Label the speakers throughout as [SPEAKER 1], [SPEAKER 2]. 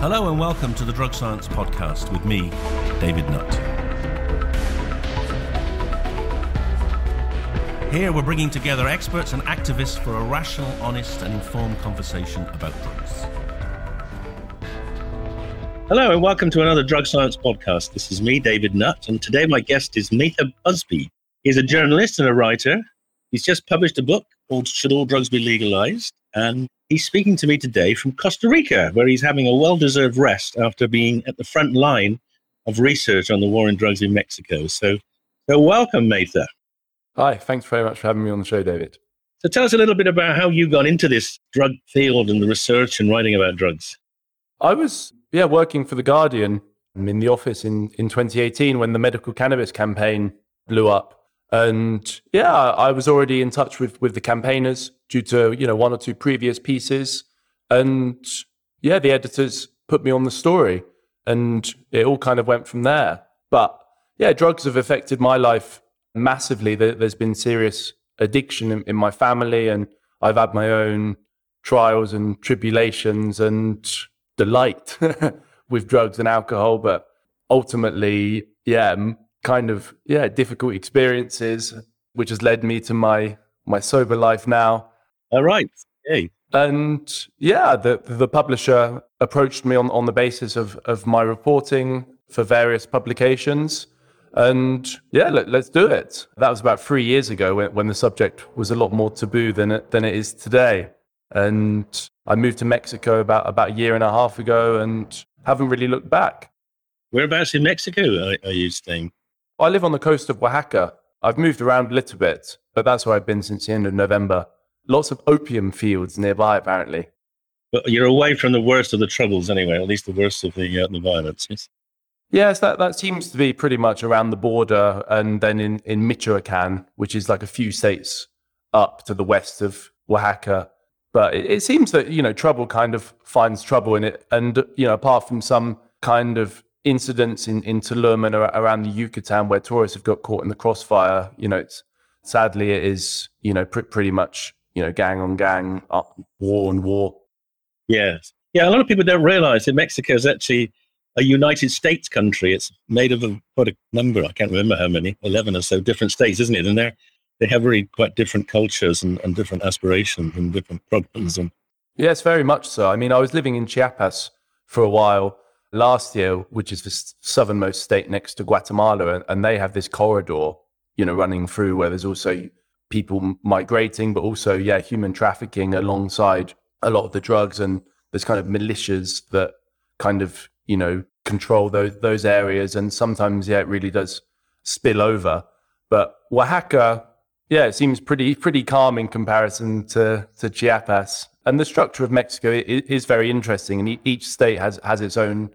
[SPEAKER 1] Hello and welcome to the Drug Science Podcast with me, David Nutt. Here we're bringing together experts and activists for a rational, honest, and informed conversation about drugs. Hello and welcome to another Drug Science Podcast. This is me, David Nutt, and today my guest is Mattha Busby. He's a journalist and a writer. He's just published a book called Should All Drugs Be Legalized? And he's speaking to me today from Costa Rica, where he's having a well deserved rest after being at the front line of research on the war on drugs in Mexico. So, so welcome, Mattha.
[SPEAKER 2] Hi, thanks very much for having me on the show, David.
[SPEAKER 1] So tell us a little bit about how you got into this drug field and the research and writing about drugs.
[SPEAKER 2] I was, yeah, working for The Guardian in the office in, in 2018 when the medical cannabis campaign blew up. And yeah, I was already in touch with, with the campaigners due to, you know, one or two previous pieces. And yeah, the editors put me on the story and it all kind of went from there. But yeah, drugs have affected my life massively. There's been serious addiction in, in my family and I've had my own trials and tribulations and delight with drugs and alcohol. But ultimately, yeah, kind of yeah difficult experiences, which has led me to my my sober life now.
[SPEAKER 1] All right. Hey.
[SPEAKER 2] And yeah, the the publisher approached me on, on the basis of, of my reporting for various publications. And yeah, let, us do it. That was about three years ago when, when the subject was a lot more taboo than it, than it is today. And I moved to Mexico about, about a year and a half ago and haven't really looked back.
[SPEAKER 1] Whereabouts in Mexico are, are you staying?
[SPEAKER 2] I live on the coast of Oaxaca. I've moved around a little bit, but that's where I've been since the end of November. Lots of opium fields nearby, apparently.
[SPEAKER 1] But you're away from the worst of the troubles anyway, at least the worst of the, uh, the violence. Yes?
[SPEAKER 2] yes, that, that seems to be pretty much around the border and then in, in Michoacan, which is like a few states up to the west of Oaxaca. But it, it seems that, you know, trouble kind of finds trouble in it. And, you know, apart from some kind of incidents in, in Tulum and around the Yucatan where tourists have got caught in the crossfire, you know, it's sadly it is, you know, pr- pretty much, you know, gang on gang, up, war on war.
[SPEAKER 1] Yes. Yeah, a lot of people don't realize that Mexico is actually a United States country. It's made of a, quite a number, I can't remember how many, 11 or so different states, isn't it? And they're, they have really quite different cultures and, and different aspirations and different problems. And
[SPEAKER 2] yes, very much so. I mean, I was living in Chiapas for a while last year, which is the southernmost state next to Guatemala, and they have this corridor, you know, running through where there's also people migrating, but also, yeah, human trafficking alongside a lot of the drugs, and there's kind of militias that kind of, you know, control those those areas, and sometimes, yeah, it really does spill over. But Oaxaca, yeah, it seems pretty pretty calm in comparison to to Chiapas. And the structure of Mexico is very interesting, and each state has has its own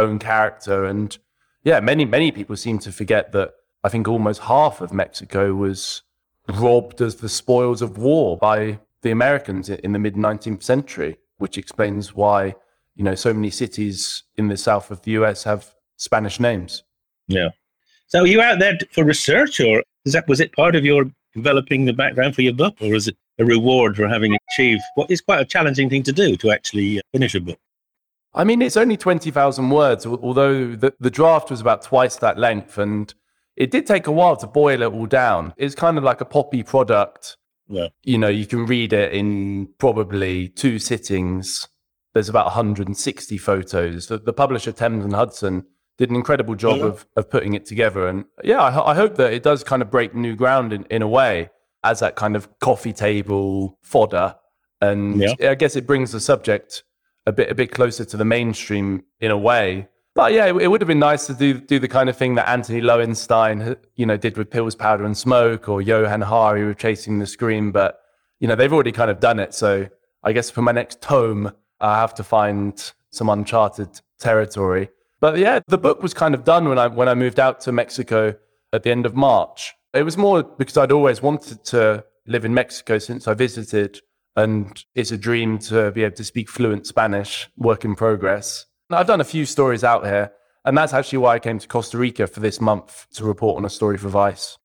[SPEAKER 2] own character. And yeah, many, many people seem to forget that I think almost half of Mexico was robbed as the spoils of war by the Americans in the mid 19th century, which explains why, you know, so many cities in the south of the US have Spanish names.
[SPEAKER 1] Yeah. So you out there for research or is that, was it part of your developing the background for your book or is it a reward for having achieved what is quite a challenging thing to do to actually uh, finish a book?
[SPEAKER 2] I mean, it's only 20,000 words, although the, the draft was about twice that length. And it did take a while to boil it all down. It's kind of like a poppy product.
[SPEAKER 1] Yeah.
[SPEAKER 2] You know, you can read it in probably two sittings. There's about 160 photos. The, the publisher, Thames and Hudson, did an incredible job yeah. of, of putting it together. And yeah, I, I, hope that it does kind of break new ground in, in a way as that kind of coffee table fodder. And yeah. I guess it brings the subject a bit a bit closer to the mainstream in a way. But yeah, it, would have been nice to do do the kind of thing that Anthony Loewenstein, uh, you know, did with Pills, Powder, and Smoke, or Johann Hari with Chasing the Scream. But you know, they've already kind of done it. So I guess for my next tome, I have to find some uncharted territory. But yeah, the book was kind of done when I when I moved out to Mexico at the end of March. It was more because I'd always wanted to live in Mexico since I visited, and it's a dream to be able to speak fluent Spanish, work in progress. I've done a few stories out here, and that's actually why I came to Costa Rica for this month to report on a story for Vice.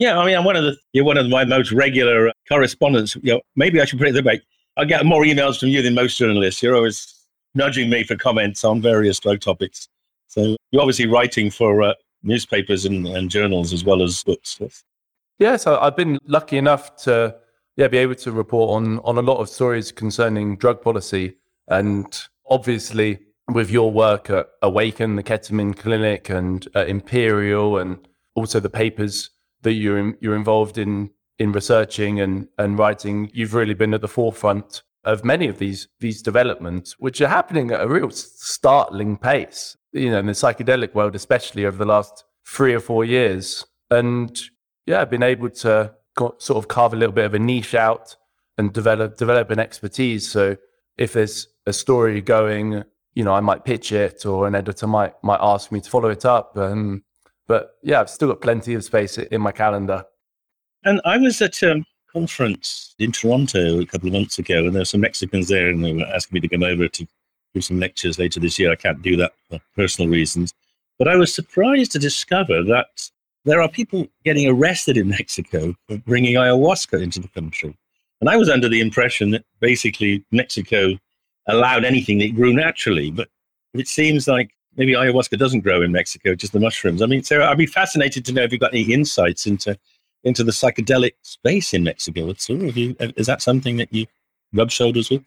[SPEAKER 1] Yeah, I mean, I'm one of the you're one of my most regular correspondents. You know, maybe I should put it that way. I get more emails from you than most journalists. You're always nudging me for comments on various drug topics. So you're obviously writing for uh, newspapers and, and, journals as well as books.
[SPEAKER 2] Yeah, so I've been lucky enough to yeah be able to report on on a lot of stories concerning drug policy, and obviously with your work at Awakn, the Ketamine Clinic, and uh, Imperial, and also the papers that you're in, you're involved in in researching and and writing, you've really been at the forefront of many of these these developments, which are happening at a real startling pace. You know, in the psychedelic world, especially over the last three or four years, and yeah, been able to sort of carve a little bit of a niche out and develop develop an expertise. So if there's a story going, you know, I might pitch it, or an editor might might ask me to follow it up. Um, but yeah, I've still got plenty of space in my calendar.
[SPEAKER 1] And I was at a conference in Toronto a couple of months ago, and there were some Mexicans there, and they were asking me to come over to do some lectures later this year. I can't do that for personal reasons. But I was surprised to discover that there are people getting arrested in Mexico for bringing ayahuasca into the country. And I was under the impression that basically Mexico allowed anything that grew naturally. But it seems like maybe ayahuasca doesn't grow in Mexico, just the mushrooms. I mean, Sarah, I'd be fascinated to know if you've got any insights into into the psychedelic space in Mexico. You, is that something that you rub shoulders with?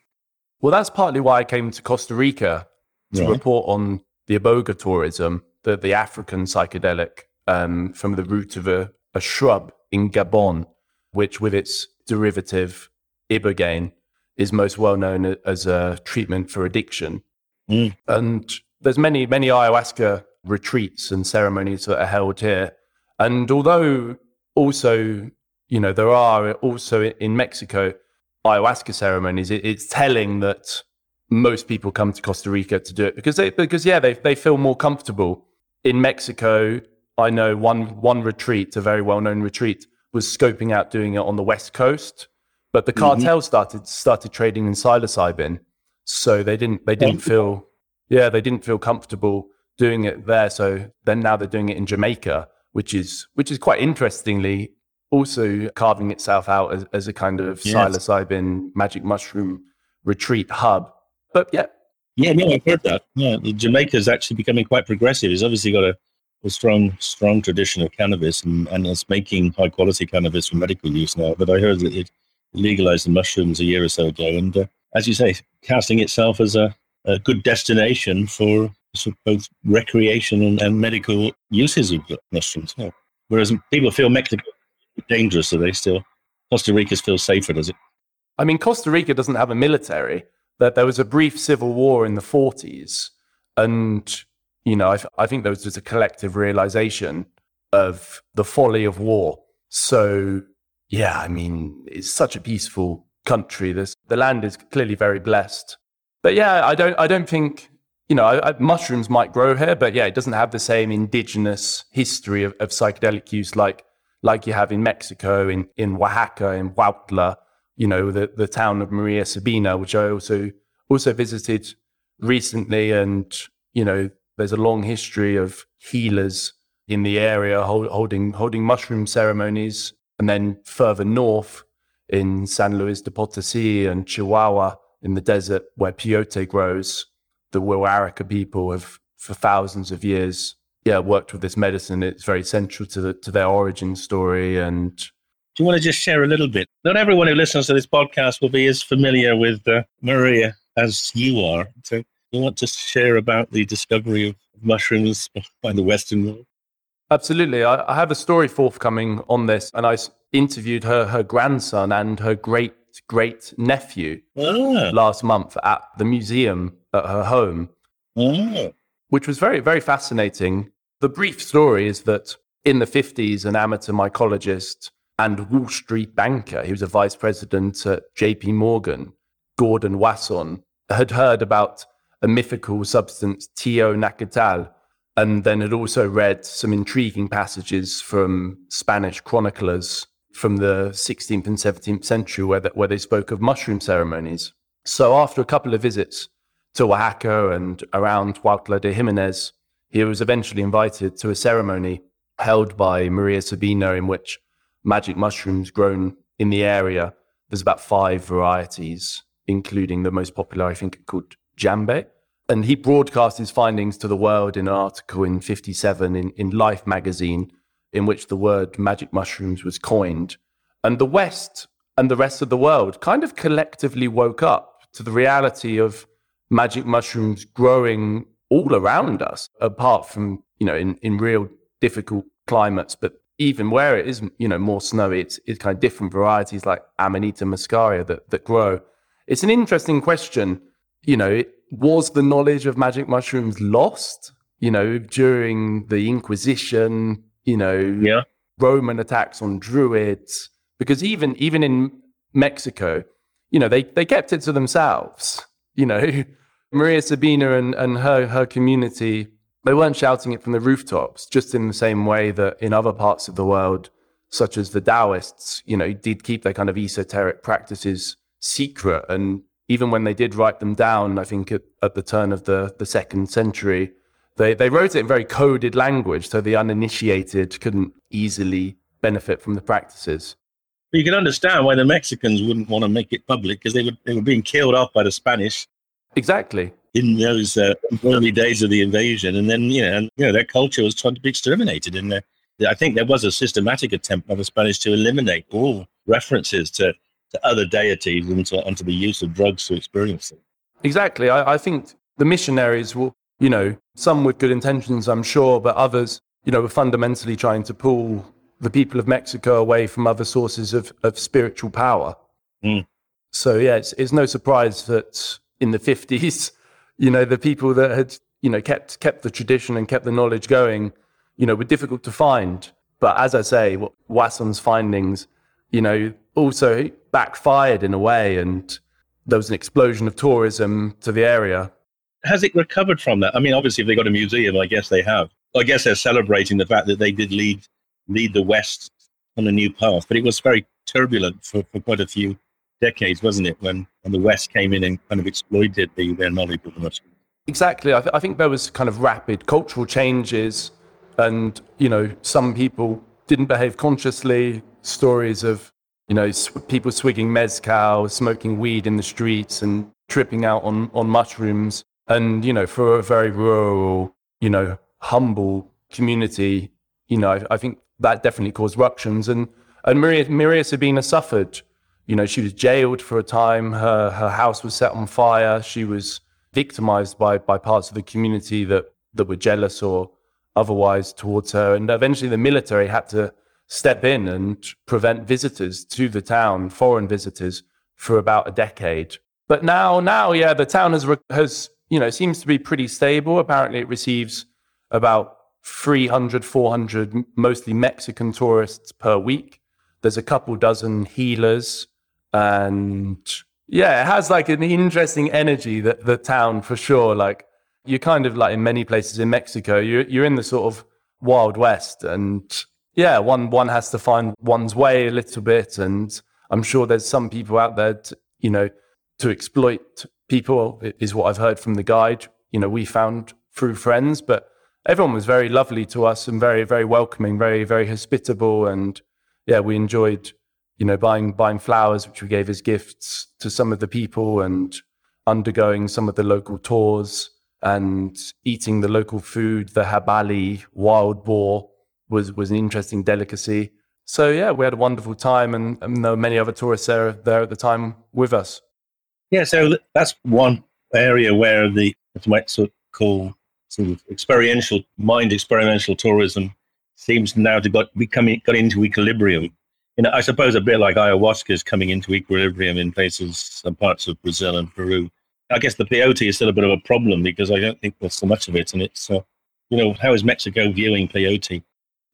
[SPEAKER 2] Well, that's partly why I came to Costa Rica to right. report on the iboga tourism, the, the African psychedelic um, from the root of a, a shrub in Gabon, which with its derivative ibogaine is most well known as a treatment for addiction. Mm. And there's many, many ayahuasca retreats and ceremonies that are held here. And although also, you know, there are also in Mexico ayahuasca ceremonies, it, it's telling that most people come to Costa Rica to do it because they, because yeah, they, they feel more comfortable. In Mexico, I know one one retreat, a very well known retreat, was scoping out doing it on the west coast, but the cartel mm-hmm. started started trading in psilocybin, so they didn't they didn't feel yeah they didn't feel comfortable doing it there. So then now they're doing it in Jamaica, which is which is quite interestingly also carving itself out as, as a kind of yes. psilocybin magic mushroom retreat hub. But yeah.
[SPEAKER 1] Yeah, no, I've heard that. Yeah, Jamaica is actually becoming quite progressive. It's obviously got a a strong, strong tradition of cannabis, and, and it's making high quality cannabis for medical use now. But I heard that it legalized the mushrooms a year or so ago, and uh, as you say, casting itself as a, a good destination for sort of both recreation and, and, medical uses of mushrooms. Yeah. Whereas people feel Mexico dangerous, so they still Costa Rica feels safer, does it?
[SPEAKER 2] I mean, Costa Rica doesn't have a military. That there was a brief civil war in the 40s, and you know, I, I think there was just a collective realization of the folly of war. So, yeah, I mean, it's such a peaceful country. This the land is clearly very blessed. But yeah, I don't, I don't think, you know, I, I, mushrooms might grow here, but yeah, it doesn't have the same indigenous history of, of psychedelic use like, like you have in Mexico, in, in Oaxaca, in Huautla, you know, the, the town of Maria Sabina, which I also, also visited recently. And, you know, there's a long history of healers in the area hold, holding holding mushroom ceremonies, and then further north in San Luis de Potosí and Chihuahua in the desert where peyote grows, the Wirarika people have for thousands of years, yeah, worked with this medicine. It's very central to the, to their origin story. And do
[SPEAKER 1] you want to just share a little bit? Not everyone who listens to this podcast will be as familiar with uh, Maria as you are. So you want to share about the discovery of mushrooms by the Western world?
[SPEAKER 2] Absolutely. I, I have a story forthcoming on this, and I interviewed her, her grandson and her great great nephew ah. last month at the museum at her home, ah. which was very, very fascinating. The brief story is that in the 50s, an amateur mycologist and Wall Street banker, he was a vice president at JP Morgan, Gordon Wasson, had heard about a mythical substance, teonanácatl, and then had also read some intriguing passages from Spanish chroniclers from the 16th and 17th century where, the, where they spoke of mushroom ceremonies. So after a couple of visits to Oaxaca and around Huautla de Jimenez, he was eventually invited to a ceremony held by Maria Sabina in which magic mushrooms grown in the area. There's about five varieties, including the most popular, I think, called Jambe. And he broadcast his findings to the world in an article in 57 in, in Life magazine, in which the word magic mushrooms was coined. And the West and the rest of the world kind of collectively woke up to the reality of magic mushrooms growing all around us, apart from, you know, in, in real difficult climates. But even where it is, you know, more snowy, it's, it's kind of different varieties like Amanita muscaria that, that grow. It's an interesting question. You know, was the knowledge of magic mushrooms lost, you know, during the Inquisition, you know,
[SPEAKER 1] yeah.
[SPEAKER 2] Roman attacks on druids? Because even, even in Mexico, you know, they, they kept it to themselves, you know, Maria Sabina and, and her, her community, they weren't shouting it from the rooftops, just in the same way that in other parts of the world, such as the Taoists, you know, did keep their kind of esoteric practices secret. And even when they did write them down, I think at, at the turn of the, the second century, they, they wrote it in very coded language, so the uninitiated couldn't easily benefit from the practices.
[SPEAKER 1] You can understand why the Mexicans wouldn't want to make it public because they were, they were being killed off by the Spanish
[SPEAKER 2] Exactly.
[SPEAKER 1] In those uh, early days of the invasion, and then you know, and, you know, their culture was trying to be exterminated. And uh, I think there was a systematic attempt by the Spanish to eliminate all references to, to other deities and to, and to the use of drugs to experience them.
[SPEAKER 2] Exactly. I, I think the missionaries will, you know, some with good intentions, I'm sure, but others, you know, were fundamentally trying to pull the people of Mexico away from other sources of, of spiritual power.
[SPEAKER 1] Mm.
[SPEAKER 2] So, yeah, it's, it's no surprise that in the 50s, you know, the people that had, you know, kept, kept the tradition and kept the knowledge going, you know, were difficult to find. But as I say, what Wasson's findings, you know, also backfired in a way and there was an explosion of tourism to the area.
[SPEAKER 1] Has it recovered from that? I mean, obviously, if they got a museum, I guess they have. I guess they're celebrating the fact that they did lead lead the West on a new path, but it was very turbulent for, for quite a few decades, wasn't it, when, when the West came in and kind of exploited the, their knowledge of the Muslims?
[SPEAKER 2] Exactly. I, th- I think there was kind of rapid cultural changes, and you know, some people didn't behave consciously. Stories of you know people swigging mezcal, smoking weed in the streets, and tripping out on on mushrooms. And you know, for a very rural, you know, humble community, you know, I, I think that definitely caused ructions. And and Maria, Maria Sabina suffered you know, she was jailed for a time. Her her house was set on fire. She was victimized by by parts of the community that that were jealous or otherwise towards her. And eventually, the military had to step in and prevent visitors to the town, foreign visitors, for about a decade. But now, now, yeah, the town has has you know seems to be pretty stable. Apparently, it receives about 300, 400, mostly Mexican tourists per week. There's a couple dozen healers and yeah, it has like an interesting energy that the town for sure. Like you're kind of like in many places in Mexico, you're you're in the sort of wild west, and yeah, one one has to find one's way a little bit, and I'm sure there's some people out there, to, you know, to exploit people is what I've heard from the guide. You know, we found through friends, but everyone was very lovely to us and very very welcoming, very very hospitable, and yeah, we enjoyed you know, buying buying flowers, which we gave as gifts to some of the people, and undergoing some of the local tours and eating the local food. The habali wild boar was was an interesting delicacy. So yeah, we had a wonderful time, and, and there were many other tourists there there at the time with us.
[SPEAKER 1] Yeah, so that's one area where the what might sort of call sort of experiential mind experiential tourism seems now to got becoming got into equilibrium you know, I suppose a bit like ayahuasca is coming into equilibrium in places, some parts of Brazil and Peru. I guess the peyote is still a bit of a problem because I don't think there's so much of it. And it's, uh, you know, how is Mexico viewing peyote?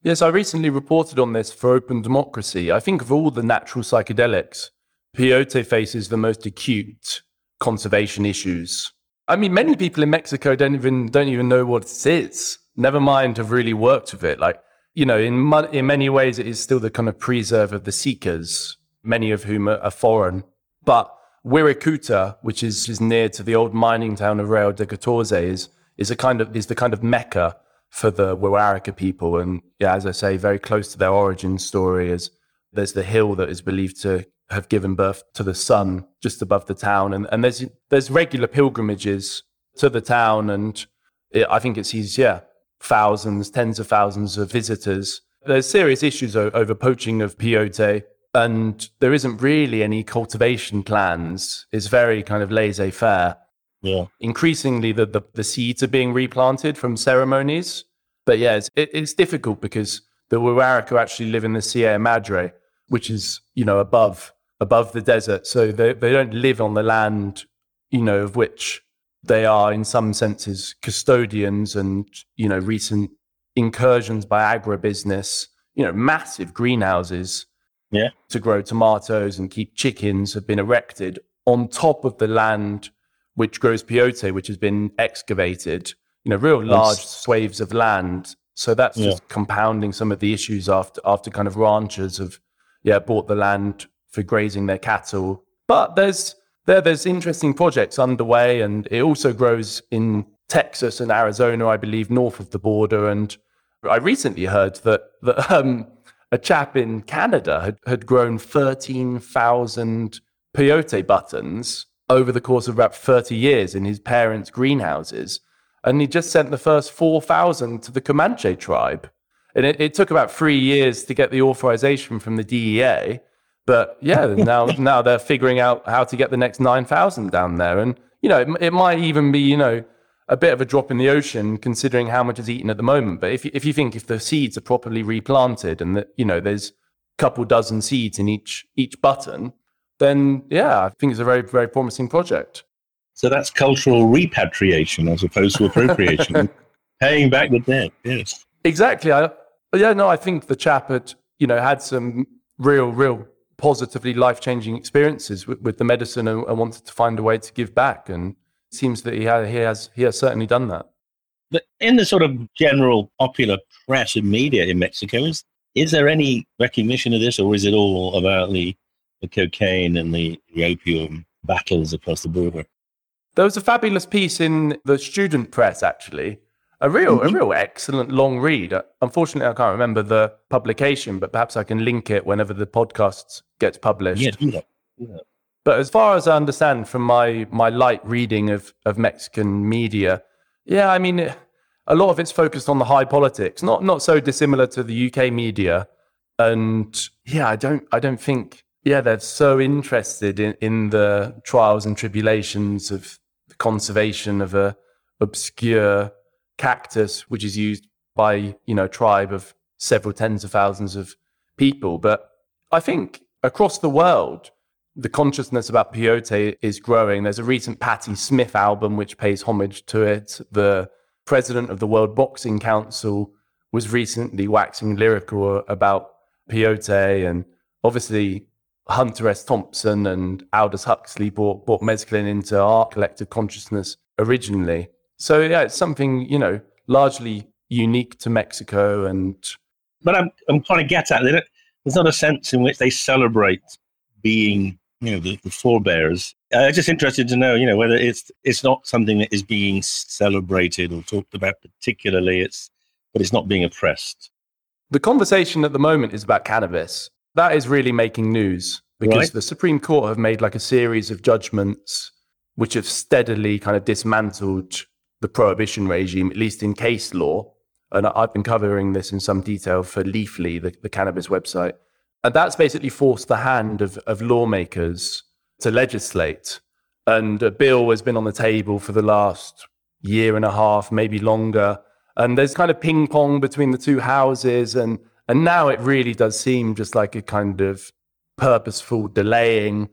[SPEAKER 2] Yes, I recently reported on this for Open Democracy. I think of all the natural psychedelics, peyote faces the most acute conservation issues. I mean, many people in Mexico don't even don't even know what it is. Never mind have really worked with it. Like you know, in in many ways, it is still the kind of preserve of the seekers, many of whom are, are foreign. But Wirikuta, which is, is near to the old mining town of Real de Catorce, is is a kind of is the kind of mecca for the Wirarika people, and yeah, as I say, very close to their origin story. Is there's the hill that is believed to have given birth to the sun just above the town, and and there's there's regular pilgrimages to the town, and it, I think it sees yeah thousands, tens of thousands of visitors. There's serious issues o- over poaching of peyote and there isn't really any cultivation plans. It's very kind of laissez faire.
[SPEAKER 1] Yeah.
[SPEAKER 2] Increasingly, the, the, the, seeds are being replanted from ceremonies. But yeah, it's, it, it's difficult because the Wirarika actually live in the Sierra Madre, which is, you know, above above the desert. So they, they don't live on the land, you know, of which they are in some senses custodians and, you know, recent incursions by agribusiness, you know, massive greenhouses
[SPEAKER 1] yeah.
[SPEAKER 2] to grow tomatoes and keep chickens have been erected on top of the land which grows peyote, which has been excavated, you know, real large swathes of land. So that's yeah. just compounding some of the issues after after kind of ranchers have yeah bought the land for grazing their cattle. But there's there there's interesting projects underway and it also grows in Texas and Arizona, I believe, north of the border. And I recently heard that that um, a chap in Canada had, had grown 13,000 peyote buttons over the course of about 30 years in his parents' greenhouses. And he just sent the first 4,000 to the Comanche tribe. And it, it, took about three years to get the authorization from the DEA. But yeah, now, now they're figuring out how to get the next 9,000 down there. And, you know, it, it might even be, you know, a bit of a drop in the ocean considering how much is eaten at the moment. But if you, if you think if the seeds are properly replanted and that you know there's a couple dozen seeds in each each button, then yeah, I think it's a very very promising project.
[SPEAKER 3] So that's cultural repatriation as opposed to appropriation, paying back the debt. Yes,
[SPEAKER 2] exactly. I, yeah, no, I think the chap had you know had some real real positively life changing experiences with, with the medicine and, and wanted to find a way to give back and seems that he, ha- he has he has certainly done that.
[SPEAKER 3] But in the sort of general popular press and media in Mexico, is is there any recognition of this, or is it all about the, the cocaine and the, the opium battles across the border?
[SPEAKER 2] There was a fabulous piece in the student press, actually, a real, mm-hmm. a real excellent long read. Unfortunately, I can't remember the publication, but perhaps I can link it whenever the podcast gets published.
[SPEAKER 3] Yeah, do that. Do that.
[SPEAKER 2] But as far as I understand from my my light reading of of Mexican media, yeah, I mean, a lot of it's focused on the high politics, not not so dissimilar to the UK media. And yeah, I don't I don't think yeah they're so interested in in the trials and tribulations of the conservation of a obscure cactus, which is used by you know a tribe of several tens of thousands of people. But I think across the world the consciousness about peyote is growing. There's a recent Patti Smith album which pays homage to it. The president of the World Boxing Council was recently waxing lyrical about peyote, and obviously Hunter S. Thompson and Aldous Huxley brought, brought mescaline into our collective consciousness originally. So yeah, it's something you know largely unique to Mexico, and
[SPEAKER 3] but I'm I'm trying to get at it. There's not a sense in which they celebrate being you know the, the forebears. I'm uh, just interested to know, you know, whether it's it's not something that is being celebrated or talked about particularly. It's but it's not being oppressed.
[SPEAKER 2] The conversation at the moment is about cannabis. That is really making news because right. the Supreme Court have made like a series of judgments which have steadily kind of dismantled the prohibition regime, at least in case law. And I've been covering this in some detail for Leafly, the, the cannabis website. And that's basically forced the hand of, of lawmakers to legislate. And a bill has been on the table for the last year and a half, maybe longer. And there's kind of ping pong between the two houses. And, and now it really does seem just like a kind of purposeful delaying.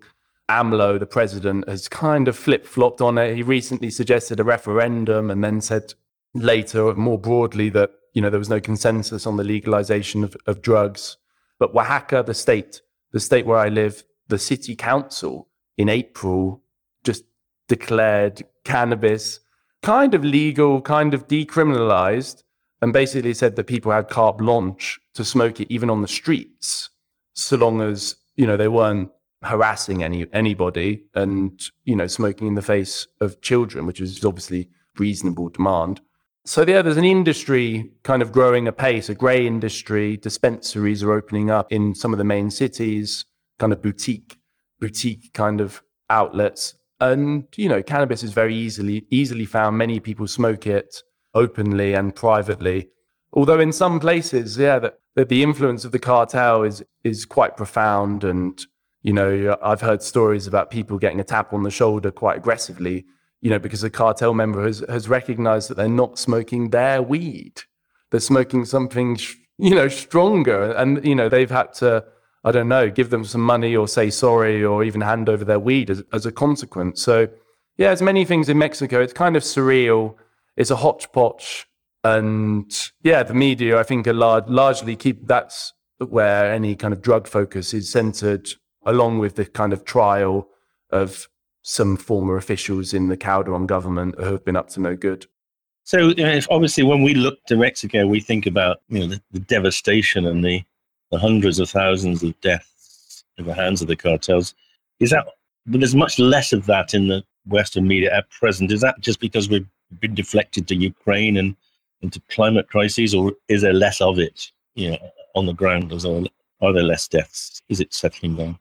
[SPEAKER 2] AMLO, the president, has kind of flip flopped on it. He recently suggested a referendum and then said later, more broadly, that you know there was no consensus on the legalization of, of drugs. But Oaxaca, the state, the state where I live, the city council in April just declared cannabis kind of legal, kind of decriminalized, and basically said that people had carte blanche to smoke it even on the streets, so long as you know they weren't harassing any anybody and you know smoking in the face of children, which is obviously reasonable demand. So yeah, there's an industry kind of growing apace, a grey industry. Dispensaries are opening up in some of the main cities, kind of boutique, boutique kind of outlets. And you know, cannabis is very easily easily found. Many people smoke it openly and privately. Although in some places, yeah, that, that the influence of the cartel is is quite profound. And you know, I've heard stories about people getting a tap on the shoulder quite aggressively you know, because a cartel member has, has recognized that they're not smoking their weed. They're smoking something, you know, stronger. And, you know, they've had to, I don't know, give them some money or say sorry or even hand over their weed as, as a consequence. So, yeah, as many things in Mexico. It's kind of surreal. It's a hodgepodge. And yeah, the media, I think, are large, largely keep that's where any kind of drug focus is centered, along with the kind of trial of some former officials in the Calderon government who have been up to no good.
[SPEAKER 3] So, know, obviously, when we look to Mexico, we think about you know the, the devastation and the, the hundreds of thousands of deaths in the hands of the cartels. Is that? But there's much less of that in the Western media at present. Is that just because we've been deflected to Ukraine and into climate crises, or is there less of it? You know, on the ground, as well? Are there less deaths? Is it settling down?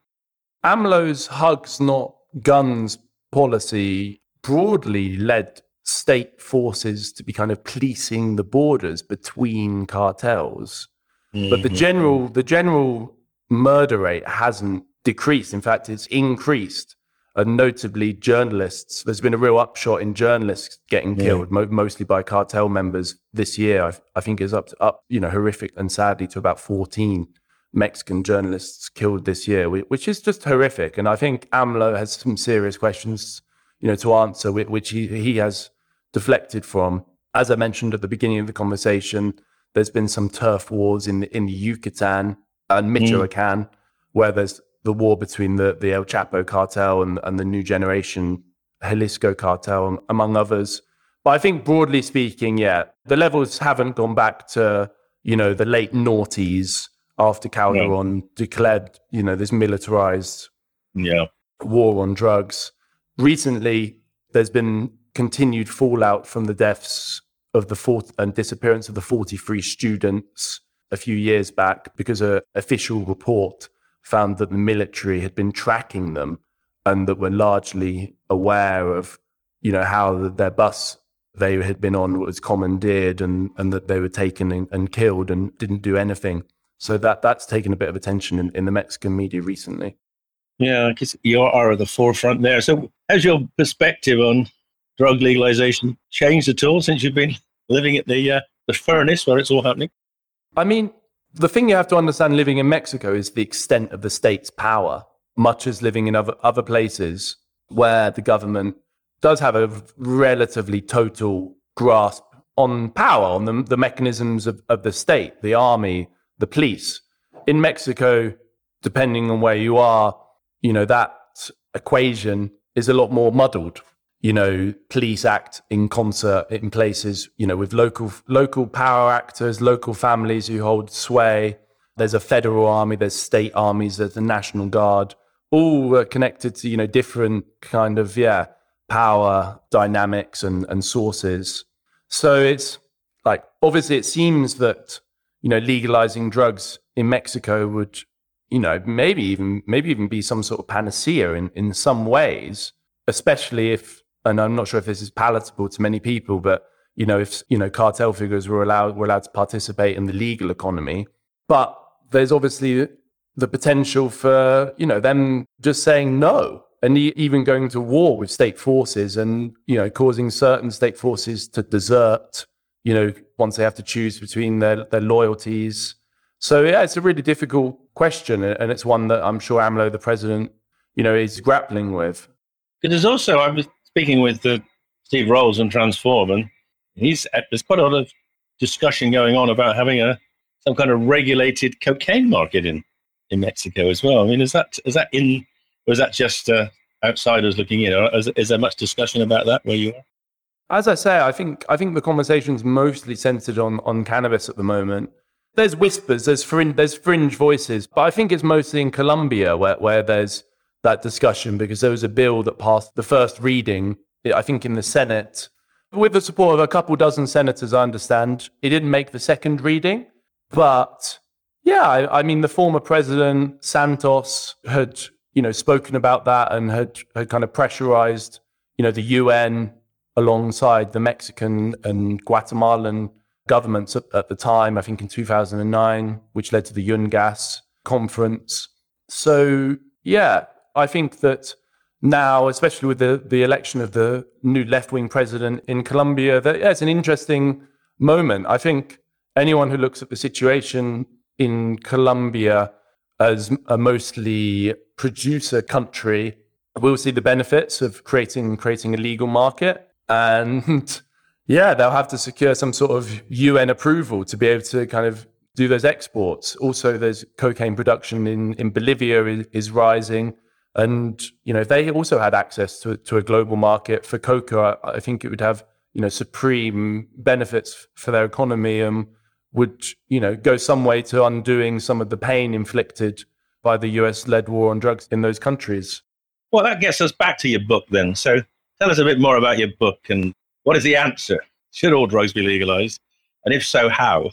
[SPEAKER 2] AMLO's hugs not guns policy broadly led state forces to be kind of policing the borders between cartels. Mm-hmm. But the mm-hmm. general the general murder rate hasn't decreased. In fact, it's increased. And notably, journalists. There's been a real upshot in journalists getting yeah. killed, mo- mostly by cartel members this year. I, I think is up to, up, you know, horrific and sadly to about 14 Mexican journalists killed this year, which is just horrific. And I think AMLO has some serious questions, you know, to answer, which he, he has deflected from. As I mentioned at the beginning of the conversation, there's been some turf wars in the, in the Yucatan and Michoacan, mm. where there's the war between the, the El Chapo cartel and, and the new generation Jalisco cartel, among others. But I think broadly speaking, yeah, the levels haven't gone back to, you know, the late noughties after Calderon yeah. declared, you know, this militarized
[SPEAKER 3] yeah.
[SPEAKER 2] war on drugs. Recently, there's been continued fallout from the deaths of the fourth and disappearance of the 43 students a few years back because an official report found that the military had been tracking them and that were largely aware of, you know, how their bus they had been on was commandeered and, and that they were taken and, and killed and didn't do anything. So that that's taken a bit of attention in, in the Mexican media recently.
[SPEAKER 3] Yeah, I guess you are at the forefront there. So, has your perspective on drug legalization changed at all since you've been living at the uh, the furnace where it's all happening?
[SPEAKER 2] I mean, the thing you have to understand living in Mexico is the extent of the state's power, much as living in other other places where the government does have a relatively total grasp on power, on the, the mechanisms of, of the state, the army, the police. In Mexico, depending on where you are, you know, that equation is a lot more muddled. You know, police act in concert in places, you know, with local local power actors, local families who hold sway. There's a federal army, there's state armies, there's the National Guard, all connected to, you know, different kind of, yeah, power dynamics and, and sources. So it's like obviously it seems that you know, legalizing drugs in Mexico would, you know, maybe even maybe even be some sort of panacea in, in some ways, especially if and I'm not sure if this is palatable to many people, but you know, if you know cartel figures were allowed were allowed to participate in the legal economy. But there's obviously the potential for, you know, them just saying no and even going to war with state forces and, you know, causing certain state forces to desert you know, once they have to choose between their, their loyalties. So yeah, it's a really difficult question, and it's one that I'm sure AMLO, the president, you know, is grappling with.
[SPEAKER 3] There's also I was speaking with uh, Steve Rolles and Transform, and he's uh, there's quite a lot of discussion going on about having a some kind of regulated cocaine market in in Mexico as well. I mean, is that is that in or is that just uh, outsiders looking in? Is, is there much discussion about that where you are?
[SPEAKER 2] As I say, I think I think the conversation's mostly centered on on cannabis at the moment. There's whispers, there's fringe, there's fringe voices, but I think it's mostly in Colombia where where there's that discussion because there was a bill that passed the first reading, I think in the Senate, with the support of a couple dozen senators. I understand it didn't make the second reading, but yeah, I, I mean the former president Santos had you know spoken about that and had had kind of pressurized you know the UN alongside the Mexican and Guatemalan governments at, at, the time, I think in 2009, which led to the UNGASS conference. So, yeah, I think that now, especially with the, the election of the new left wing president in Colombia, that yeah, it's an interesting moment. I think anyone who looks at the situation in Colombia as a mostly producer country will see the benefits of creating creating a legal market and yeah, they'll have to secure some sort of UN approval to be able to kind of do those exports. Also, there's cocaine production in, in Bolivia is, is rising. And, you know, if they also had access to, to a global market for coca, I, I think it would have, you know, supreme benefits for their economy and would, you know, go some way to undoing some of the pain inflicted by the US led war on drugs in those countries.
[SPEAKER 3] Well, that gets us back to your book then. So Tell us a bit more about your book and what is the answer? Should all drugs be legalized? And if so, how?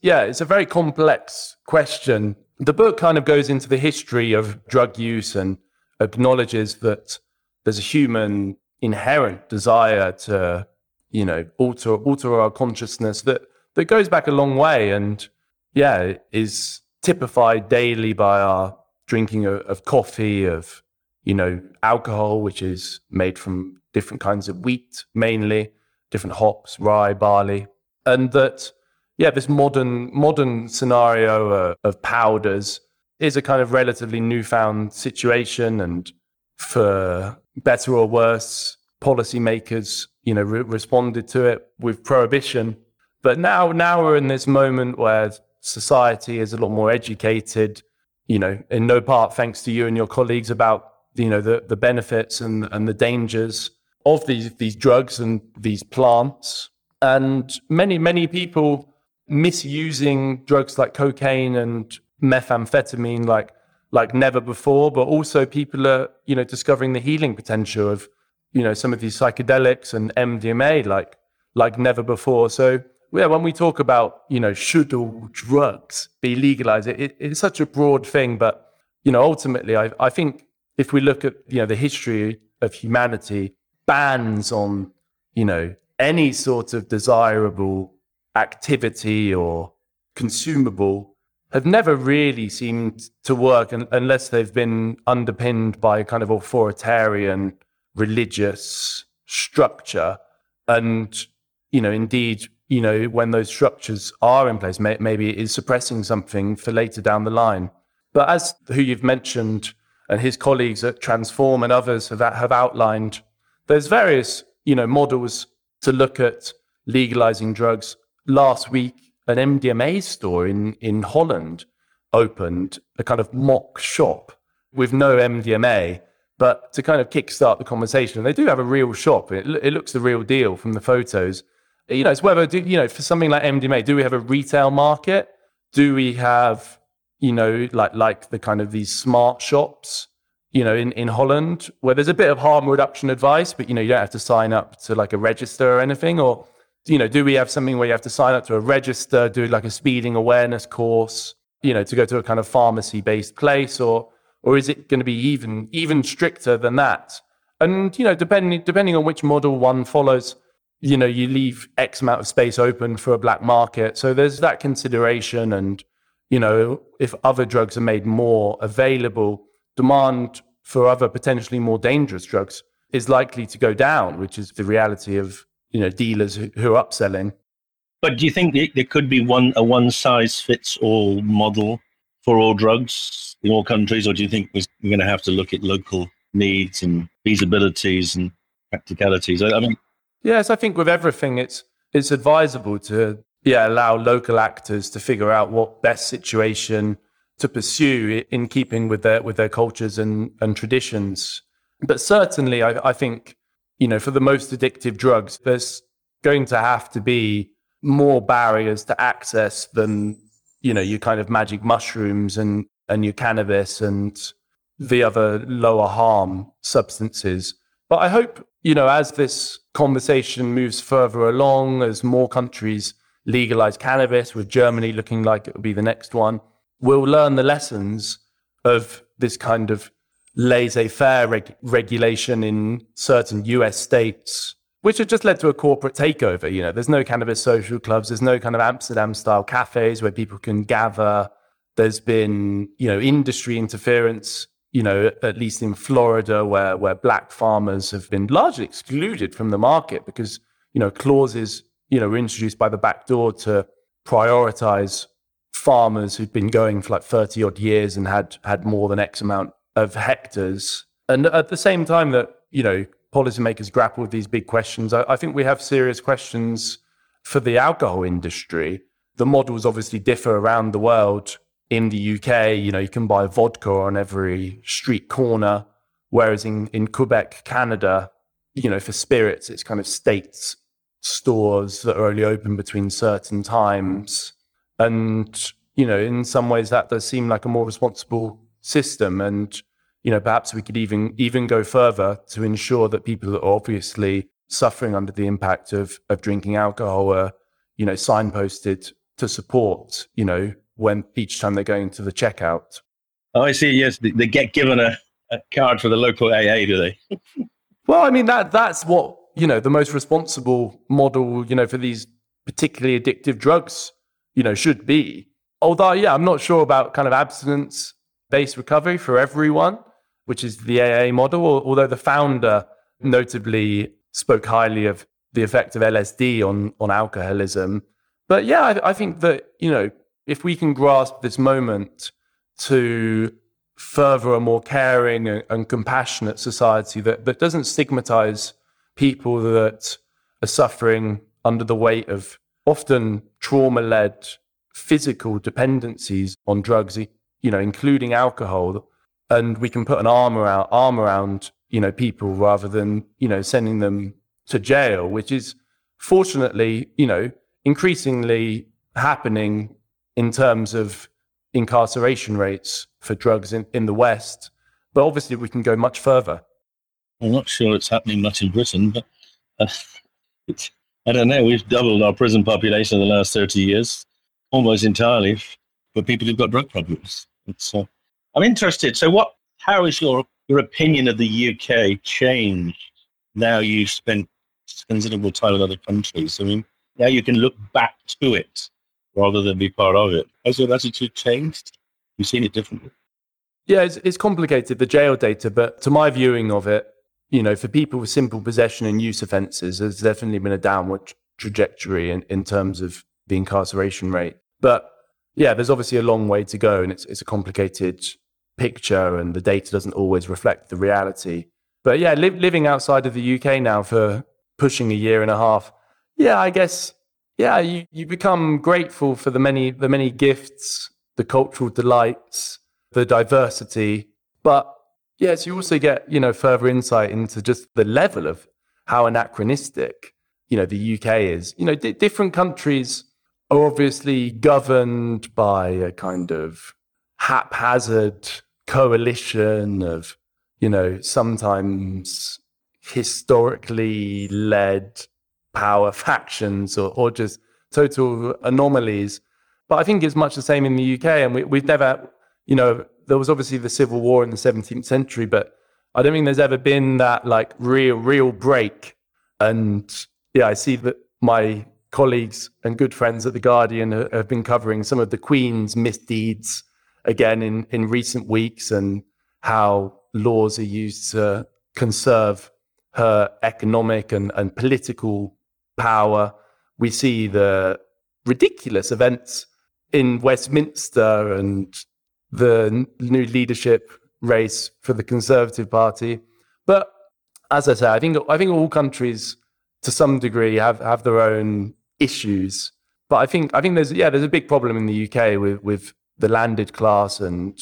[SPEAKER 2] Yeah, it's a very complex question. The book kind of goes into the history of drug use and acknowledges that there's a human inherent desire to, you know, alter alter our consciousness that that goes back a long way and yeah, is typified daily by our drinking of, of coffee, of you know, alcohol, which is made from different kinds of wheat, mainly different hops, rye, barley, and that, yeah, this modern modern scenario uh, of powders is a kind of relatively newfound situation, and for better or worse, policymakers, you know, re- responded to it with prohibition. But now, now we're in this moment where society is a lot more educated. You know, in no part thanks to you and your colleagues about you know the, the benefits and, and the dangers of these these drugs and these plants and many many people misusing drugs like cocaine and methamphetamine like like never before but also people are you know discovering the healing potential of you know some of these psychedelics and MDMA like like never before. So yeah when we talk about you know should all drugs be legalized it, it, it's such a broad thing but you know ultimately I, I think if we look at you know the history of humanity, bans on you know any sort of desirable activity or consumable. have never really seemed to work unless they've been underpinned by a kind of authoritarian religious structure. And you know indeed you know when those structures are in place may, maybe it is suppressing something for later down the line. But as who you've mentioned and his colleagues at Transform and others have, have outlined, there's various you know models to look at legalizing drugs. Last week, an MDMA store in, in Holland opened a kind of mock shop with no MDMA, but to kind of kickstart the conversation. And they do have a real shop. It, it looks the real deal from the photos. You know, it's whether, do, you know, for something like MDMA, do we have a retail market? Do we have you know, like like the kind of these smart shops, you know, in, in Holland, where there's a bit of harm reduction advice, but you know, you don't have to sign up to like a register or anything. Or, you know, do we have something where you have to sign up to a register, do like a speeding awareness course, you know, to go to a kind of pharmacy based place, or or is it going to be even even stricter than that? And you know, depending depending on which model one follows, you know, you leave X amount of space open for a black market. So there's that consideration and you know, if other drugs are made more available, demand for other potentially more dangerous drugs is likely to go down, which is the reality of you know dealers who, who are upselling.
[SPEAKER 3] But do you think there could be one a one size fits all model for all drugs in all countries, or do you think we're going to have to look at local needs and feasibilities and practicalities? I, I mean,
[SPEAKER 2] yes, I think with everything, it's it's advisable to yeah, allow local actors to figure out what best situation to pursue in keeping with their with their cultures and, and traditions. But certainly, I, I think, you know, for the most addictive drugs, there's going to have to be more barriers to access than, you know, your kind of magic mushrooms and, and your cannabis and the other lower harm substances. But I hope, you know, as this conversation moves further along, as more countries legalize cannabis, with Germany looking like it will be the next one, we'll learn the lessons of this kind of laissez faire reg- regulation in certain US states, which has just led to a corporate takeover. You know, there's no cannabis social clubs, there's no kind of Amsterdam style cafes where people can gather. There's been, you know, industry interference you know, at least in Florida, where where black farmers have been largely excluded from the market because you know clauses you know were introduced by the back door to prioritize farmers who'd been going for like 30 odd years and had had more than X amount of hectares. And at the same time that, you know, policymakers grapple with these big questions, I, I think we have serious questions for the alcohol industry. The models obviously differ around the world in the UK, you know, you can buy vodka on every street corner, whereas in, in Quebec, Canada, you know, for spirits, it's kind of states stores that are only open between certain times. And, you know, in some ways that does seem like a more responsible system. And, you know, perhaps we could even even go further to ensure that people that are obviously suffering under the impact of of drinking alcohol are, you know, signposted to support, you know, when each time they're going to the checkout.
[SPEAKER 3] Oh, I see. Yes, they get given a, a card for the local AA, do they?
[SPEAKER 2] well, I mean that that's what you know the most responsible model you know for these particularly addictive drugs you know should be. Although, yeah, I'm not sure about kind of abstinence based recovery for everyone, which is the AA model. Although the founder notably spoke highly of the effect of LSD on on alcoholism. But yeah, I, I think that you know if we can grasp this moment to further a more caring and, and compassionate society that, that doesn't stigmatize people that are suffering under the weight of often trauma led physical dependencies on drugs, you know, including alcohol. And we can put an arm around, arm around, you know, people rather than, you know, sending them to jail, which is fortunately, you know, increasingly happening in terms of incarceration rates for drugs in, in the West. But obviously, we can go much further.
[SPEAKER 3] I'm not sure it's happening much in Britain, but uh, I don't know. We've doubled our prison population in the last 30 years, almost entirely for people who've got drug problems. Uh, I'm interested. So, what? How has your your opinion of the UK changed now you've spent considerable time in other countries? I mean, now you can look back to it rather than be part of it. Has your attitude changed? You've seen it differently?
[SPEAKER 2] Yeah, it's, it's complicated, the jail data, but to my viewing of it, you know, for people with simple possession and use offences, there's definitely been a downward trajectory in, in terms of the incarceration rate. But yeah, there's obviously a long way to go and it's, it's a complicated picture and the data doesn't always reflect the reality. But yeah, li- living outside of the UK now for pushing a year and a half, yeah, I guess yeah, you, you become grateful for the many the many gifts, the cultural delights, the diversity. But yes, you also get, you know, further insight into just the level of how anachronistic, you know, the UK is. You know, different countries obviously governed by a kind of haphazard coalition of, you know, sometimes historically led power factions or, or just total anomalies. But I think it's much the same in the UK. And we, we've never, you know, there was obviously the civil war in the 17th century, but I don't think there's ever been that like real, real break. And yeah, I see that my colleagues and good friends at The Guardian have been covering some of the Queen's misdeeds again in, in recent weeks and how laws are used to conserve her economic and, and political power. We see the ridiculous events in Westminster and the new leadership race for the Conservative Party. But as I say, I think I think all countries to some degree have, have their own issues. But I think I think there's yeah there's a big problem in the UK with with the landed class and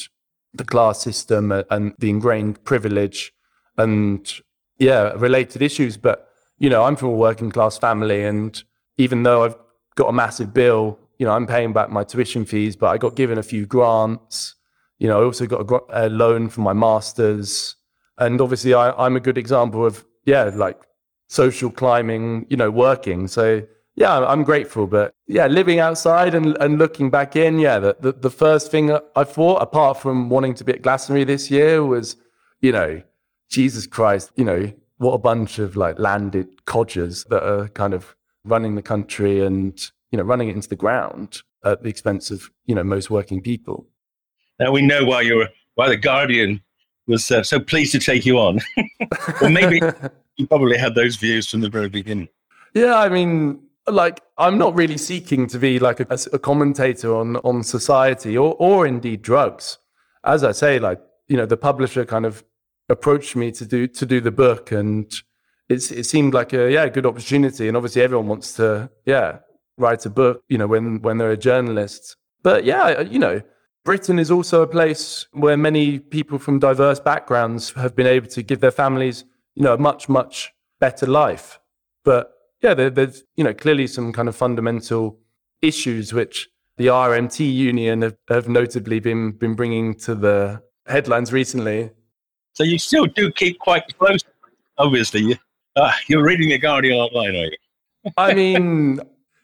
[SPEAKER 2] the class system and the ingrained privilege and yeah, related issues. But you know, I'm from a working class family, and even though I've got a massive bill, you know, I'm paying back my tuition fees, but I got given a few grants. You know, I also got a, a loan for my masters, and obviously, I, I'm a good example of yeah, like social climbing. You know, working. So yeah, I'm grateful. But yeah, living outside and, and looking back in, yeah, the, the, the first thing I thought, apart from wanting to be at Glastonbury this year, was, you know, Jesus Christ, you know, what a bunch of like landed codgers that are kind of running the country and, you know, running it into the ground at the expense of, you know, most working people.
[SPEAKER 1] Now we know why you're, why the Guardian was uh, so pleased to take you on. or maybe you probably had those views from the very beginning.
[SPEAKER 2] Yeah, I mean, like I'm not really seeking to be like a, a, commentator on on society or or indeed drugs. As I say, like you know, the publisher kind of approached me to do to do the book, and it's it seemed like a yeah good opportunity. And obviously, everyone wants to yeah write a book. You know, when when they're a journalist. But yeah, you know, Britain is also a place where many people from diverse backgrounds have been able to give their families you know a much much better life. But yeah, there, there's you know clearly some kind of fundamental issues which the RMT union have, have notably been been bringing to the headlines recently.
[SPEAKER 1] So you still do keep quite close, obviously. Uh, you're reading the Guardian online, are you?
[SPEAKER 2] I mean,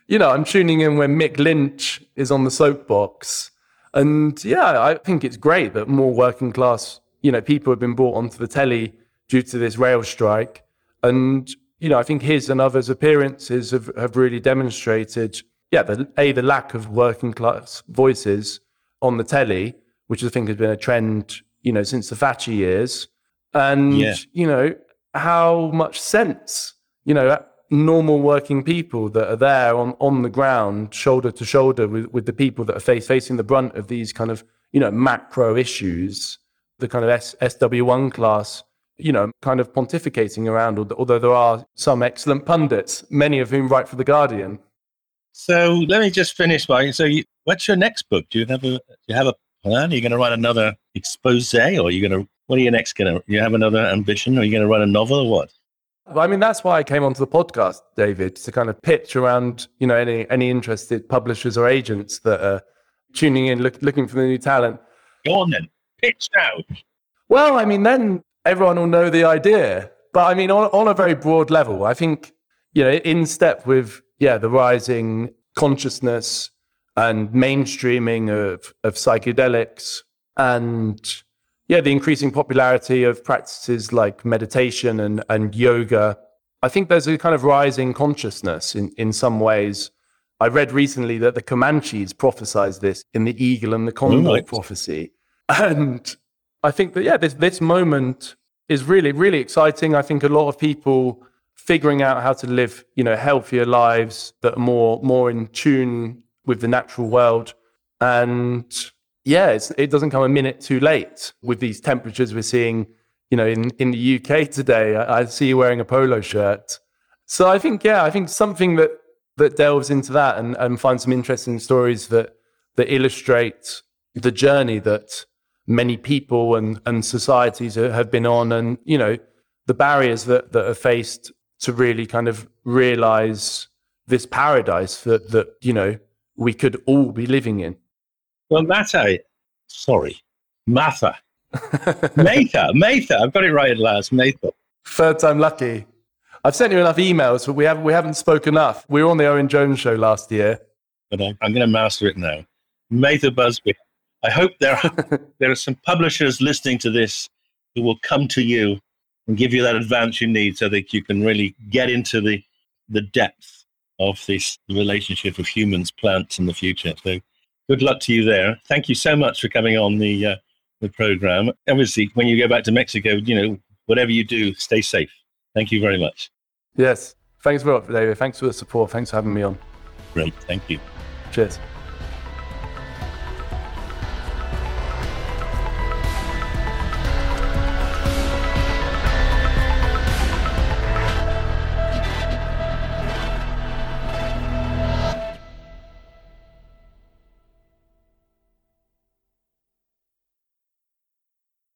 [SPEAKER 2] you know, I'm tuning in when Mick Lynch is on the soapbox. And yeah, I think it's great that more working class, you know, people have been brought onto the telly due to this rail strike. And you know, I think his and others' appearances have, have really demonstrated, yeah, the, a the lack of working class voices on the telly, which I think has been a trend, you know, since the Thatcher years, and yeah. you know how much sense, you know, normal working people that are there on on the ground, shoulder to shoulder with with the people that are face, facing the brunt of these kind of you know macro issues, the kind of S, SW1 class you know, kind of pontificating around, although there are some excellent pundits, many of whom write for The Guardian.
[SPEAKER 1] So let me just finish by so, you, what's your next book? Do you have a do you have a plan? Are you going to write another expose, or are you going to what are you next going to? You have another ambition? Are you going to write a novel or what?
[SPEAKER 2] Well, I mean, that's why I came onto the podcast, David, to kind of pitch around, you know, any any interested publishers or agents that are tuning in, look, looking for the new talent.
[SPEAKER 1] Go on then, pitch now.
[SPEAKER 2] Well, I mean, then everyone will know the idea. But I mean, on, on a very broad level, I think, you know, in step with, yeah, the rising consciousness and mainstreaming of, of psychedelics and, yeah, the increasing popularity of practices like meditation and, and yoga. I think there's a kind of rising consciousness in, in some ways. I read recently that the Comanches prophesied this in the eagle and the condor right. prophecy. And I think that, yeah, this, this moment is really, really exciting. I think a lot of people figuring out how to live, you know, healthier lives that are more, more in tune with the natural world. And yeah, it doesn't come a minute too late with these temperatures we're seeing, you know, in, in the UK today. I, I see you wearing a polo shirt. So I think, yeah, I think something that, that delves into that and, and finds some interesting stories that, that illustrate the journey that many people and, and societies have been on and, you know, the barriers that, that are faced to really kind of realize this paradise that, that, you know, we could all be living in.
[SPEAKER 1] Well, Mata, sorry, Mattha. Mattha, Mattha, I've got it right at last, Mattha.
[SPEAKER 2] Third time lucky. I've sent you enough emails, but we haven't, we haven't spoken enough. We were on the Owen Jones show last year.
[SPEAKER 1] But I, I'm going to master it now. Mattha Busby. I hope there are, there are some publishers listening to this who will come to you and give you that advance you need so that you can really get into the, the depth of this relationship of humans, plants in the future. So good luck to you there. Thank you so much for coming on the, uh, the program. Obviously, when you go back to Mexico, you know, whatever you do, stay safe. Thank you very much.
[SPEAKER 2] Yes. Thanks for David. Thanks for the support. Thanks for having me on.
[SPEAKER 1] Great. Thank you.
[SPEAKER 2] Cheers.